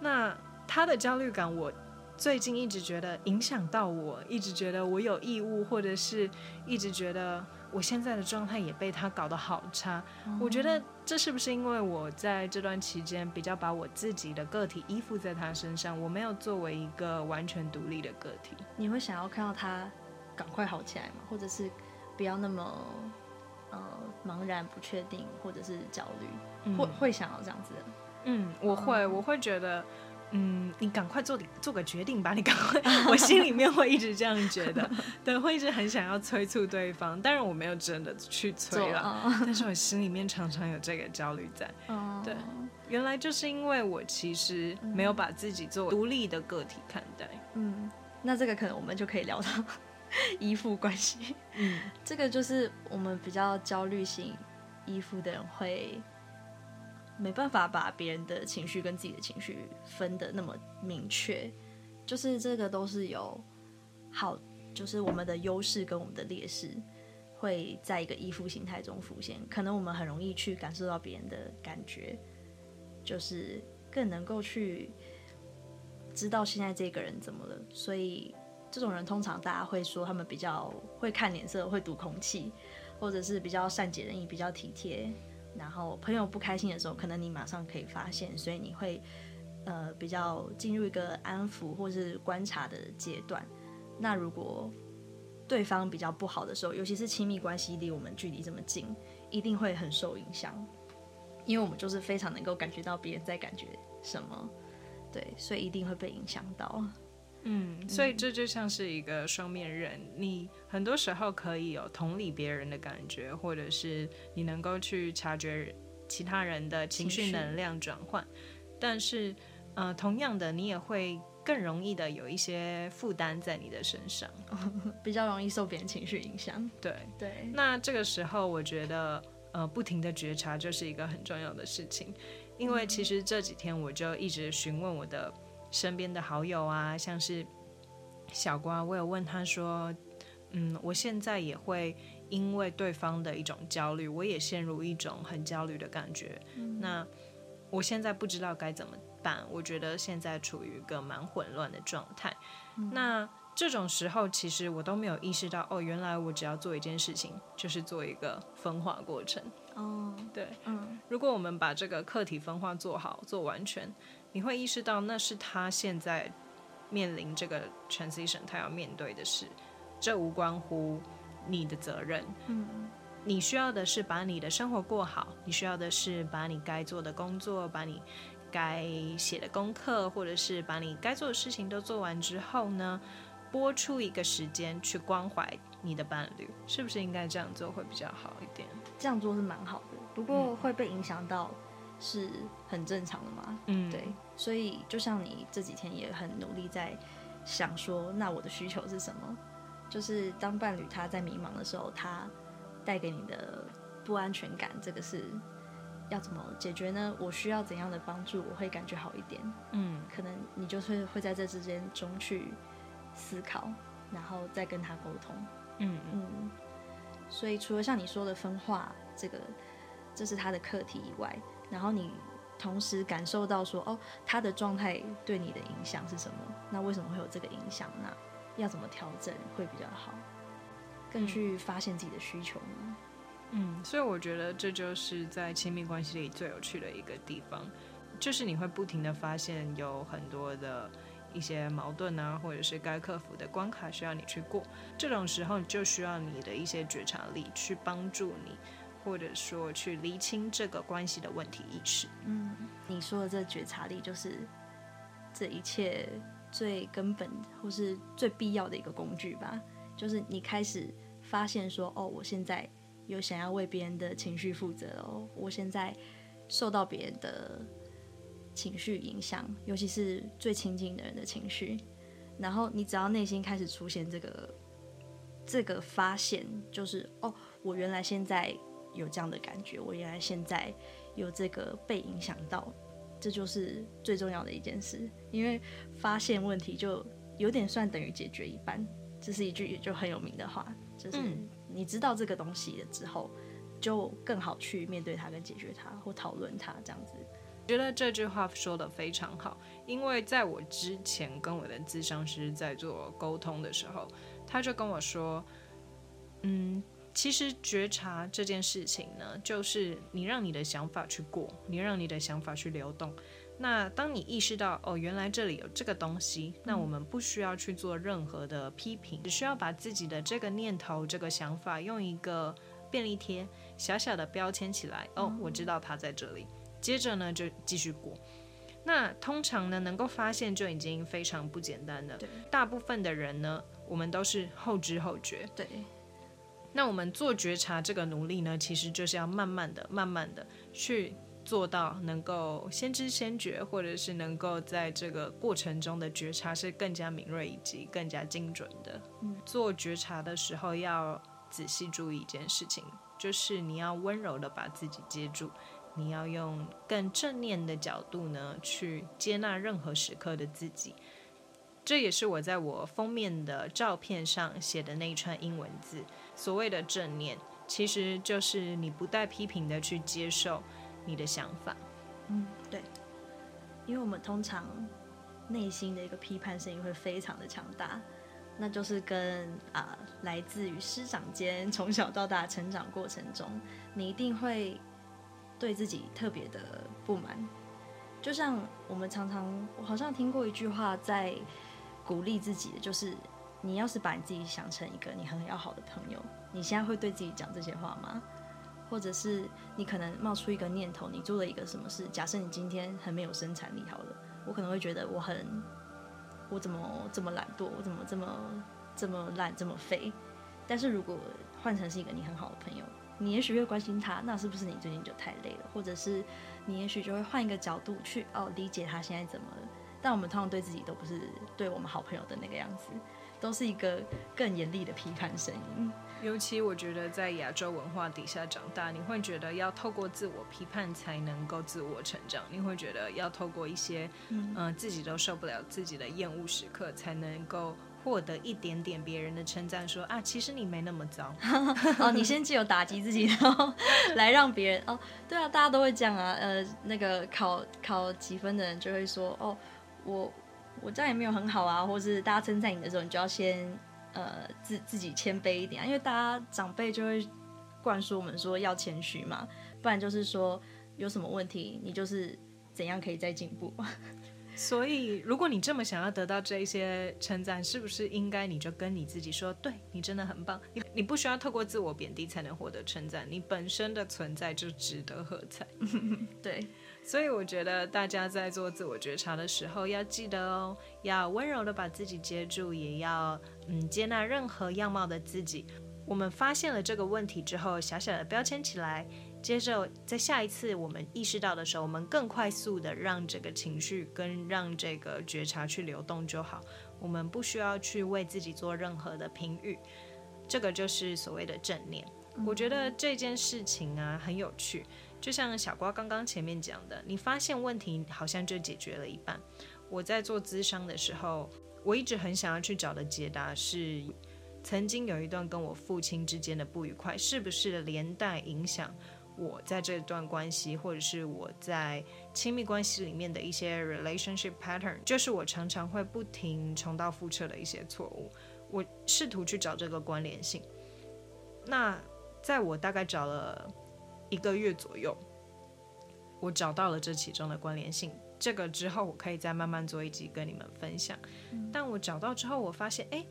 那他的焦虑感，我最近一直觉得影响到我，一直觉得我有义务，或者是一直觉得。我现在的状态也被他搞得好差，嗯、我觉得这是不是因为我在这段期间比较把我自己的个体依附在他身上，我没有作为一个完全独立的个体。你会想要看到他赶快好起来吗？或者是不要那么呃茫然不确定，或者是焦虑？嗯、会会想要这样子的？嗯，我会，嗯、我会觉得。嗯，你赶快做做个决定吧，你赶快，我心里面会一直这样觉得，对，会一直很想要催促对方，但是我没有真的去催了，哦、但是我心里面常常有这个焦虑在，哦、对，原来就是因为我其实没有把自己作为独立的个体看待，嗯，那这个可能我们就可以聊到 依附关系，嗯，这个就是我们比较焦虑型依附的人会。没办法把别人的情绪跟自己的情绪分得那么明确，就是这个都是有好，就是我们的优势跟我们的劣势会在一个依附形态中浮现。可能我们很容易去感受到别人的感觉，就是更能够去知道现在这个人怎么了。所以这种人通常大家会说他们比较会看脸色，会读空气，或者是比较善解人意，比较体贴。然后朋友不开心的时候，可能你马上可以发现，所以你会呃比较进入一个安抚或是观察的阶段。那如果对方比较不好的时候，尤其是亲密关系离我们距离这么近，一定会很受影响，因为我们就是非常能够感觉到别人在感觉什么，对，所以一定会被影响到。嗯，所以这就像是一个双面人，你很多时候可以有同理别人的感觉，或者是你能够去察觉其他人的情绪能量转换，但是，呃，同样的，你也会更容易的有一些负担在你的身上，比较容易受别人情绪影响。对。对，对那这个时候，我觉得，呃，不停的觉察就是一个很重要的事情，因为其实这几天我就一直询问我的。身边的好友啊，像是小瓜，我有问他说，嗯，我现在也会因为对方的一种焦虑，我也陷入一种很焦虑的感觉。嗯、那我现在不知道该怎么办，我觉得现在处于一个蛮混乱的状态。嗯、那这种时候，其实我都没有意识到，哦，原来我只要做一件事情，就是做一个分化过程。哦，对，嗯，如果我们把这个课题分化做好、做完全，你会意识到那是他现在面临这个 transition，他要面对的事，这无关乎你的责任。嗯，你需要的是把你的生活过好，你需要的是把你该做的工作，把你该写的功课，或者是把你该做的事情都做完之后呢，拨出一个时间去关怀你的伴侣，是不是应该这样做会比较好一点？这样做是蛮好的，不过会被影响到是很正常的嘛。嗯，对，所以就像你这几天也很努力在想说，那我的需求是什么？就是当伴侣他在迷茫的时候，他带给你的不安全感，这个是要怎么解决呢？我需要怎样的帮助，我会感觉好一点？嗯，可能你就是会在这之间中去。思考，然后再跟他沟通。嗯嗯。所以除了像你说的分化这个，这是他的课题以外，然后你同时感受到说，哦，他的状态对你的影响是什么？那为什么会有这个影响？那要怎么调整会比较好？更去发现自己的需求呢？嗯，所以我觉得这就是在亲密关系里最有趣的一个地方，就是你会不停的发现有很多的。一些矛盾啊，或者是该克服的关卡需要你去过，这种时候就需要你的一些觉察力去帮助你，或者说去厘清这个关系的问题意识。嗯，你说的这觉察力就是这一切最根本或是最必要的一个工具吧？就是你开始发现说，哦，我现在有想要为别人的情绪负责哦，我现在受到别人的。情绪影响，尤其是最亲近的人的情绪。然后你只要内心开始出现这个这个发现，就是哦，我原来现在有这样的感觉，我原来现在有这个被影响到，这就是最重要的一件事。因为发现问题就有点算等于解决一半，这是一句也就很有名的话，就是你知道这个东西了之后，就更好去面对它跟解决它或讨论它这样子。我觉得这句话说的非常好，因为在我之前跟我的咨商师在做沟通的时候，他就跟我说，嗯，其实觉察这件事情呢，就是你让你的想法去过，你让你的想法去流动。那当你意识到哦，原来这里有这个东西，那我们不需要去做任何的批评，只需要把自己的这个念头、这个想法用一个便利贴小小的标签起来。哦，我知道它在这里。接着呢，就继续过。那通常呢，能够发现就已经非常不简单了。对，大部分的人呢，我们都是后知后觉。对。那我们做觉察这个努力呢，其实就是要慢慢的、慢慢的去做到能够先知先觉，或者是能够在这个过程中的觉察是更加敏锐以及更加精准的。嗯。做觉察的时候要仔细注意一件事情，就是你要温柔的把自己接住。你要用更正念的角度呢，去接纳任何时刻的自己。这也是我在我封面的照片上写的那一串英文字。所谓的正念，其实就是你不带批评的去接受你的想法。嗯，对。因为我们通常内心的一个批判声音会非常的强大，那就是跟啊、来自于师长间从小到大成长过程中，你一定会。对自己特别的不满，就像我们常常，我好像听过一句话，在鼓励自己的，就是你要是把你自己想成一个你很要好的朋友，你现在会对自己讲这些话吗？或者是你可能冒出一个念头，你做了一个什么事？假设你今天很没有生产力，好了，我可能会觉得我很，我怎么这么懒惰？我怎么这么这么烂，这么废？但是如果换成是一个你很好的朋友。你也许会关心他，那是不是你最近就太累了？或者是你也许就会换一个角度去哦理解他现在怎么了？但我们通常对自己都不是对我们好朋友的那个样子，都是一个更严厉的批判声音。尤其我觉得在亚洲文化底下长大，你会觉得要透过自我批判才能够自我成长，你会觉得要透过一些嗯、呃、自己都受不了自己的厌恶时刻才能够获得一点点别人的称赞，说啊，其实你没那么糟。哦，你先借由打击自己，然后来让别人哦，对啊，大家都会这样啊。呃，那个考考几分的人就会说，哦，我我这样也没有很好啊，或是大家称赞你的时候，你就要先呃自自己谦卑一点啊，因为大家长辈就会灌输我们说要谦虚嘛，不然就是说有什么问题，你就是怎样可以再进步。所以，如果你这么想要得到这一些称赞，是不是应该你就跟你自己说，对，你真的很棒，你你不需要透过自我贬低才能获得称赞，你本身的存在就值得喝彩。对，所以我觉得大家在做自我觉察的时候，要记得哦，要温柔的把自己接住，也要嗯接纳任何样貌的自己。我们发现了这个问题之后，小小的标签起来。接着，在下一次我们意识到的时候，我们更快速的让这个情绪跟让这个觉察去流动就好。我们不需要去为自己做任何的评语，这个就是所谓的正念。我觉得这件事情啊很有趣，就像小瓜刚刚前面讲的，你发现问题好像就解决了一半。我在做咨商的时候，我一直很想要去找的解答是，曾经有一段跟我父亲之间的不愉快，是不是连带影响？我在这段关系，或者是我在亲密关系里面的一些 relationship pattern，就是我常常会不停重蹈覆辙的一些错误。我试图去找这个关联性。那在我大概找了一个月左右，我找到了这其中的关联性。这个之后，我可以再慢慢做一集跟你们分享。但我找到之后，我发现，哎，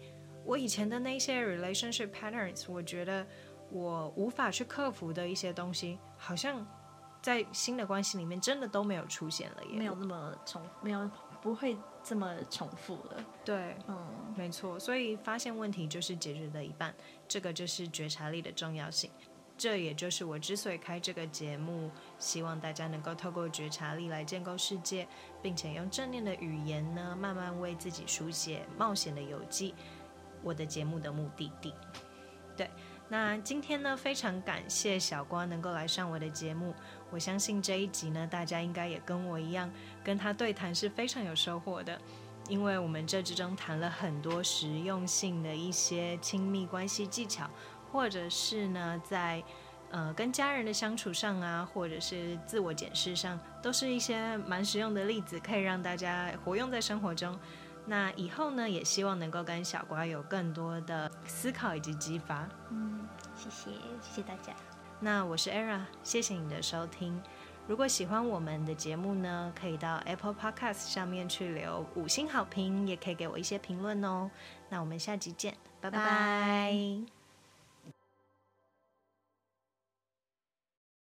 我以前的那些 relationship patterns，我觉得。我无法去克服的一些东西，好像在新的关系里面真的都没有出现了，耶没有那么重，没有不会这么重复了。对，嗯，没错。所以发现问题就是解决的一半，这个就是觉察力的重要性。这也就是我之所以开这个节目，希望大家能够透过觉察力来建构世界，并且用正念的语言呢，慢慢为自己书写冒险的游记。我的节目的目的地，对。那今天呢，非常感谢小瓜能够来上我的节目。我相信这一集呢，大家应该也跟我一样，跟他对谈是非常有收获的，因为我们这之中谈了很多实用性的一些亲密关系技巧，或者是呢，在呃跟家人的相处上啊，或者是自我检视上，都是一些蛮实用的例子，可以让大家活用在生活中。那以后呢，也希望能够跟小瓜有更多的思考以及激发。嗯，谢谢，谢谢大家。那我是 Era，谢谢你的收听。如果喜欢我们的节目呢，可以到 Apple Podcast 上面去留五星好评，也可以给我一些评论哦。那我们下集见，拜拜。拜拜。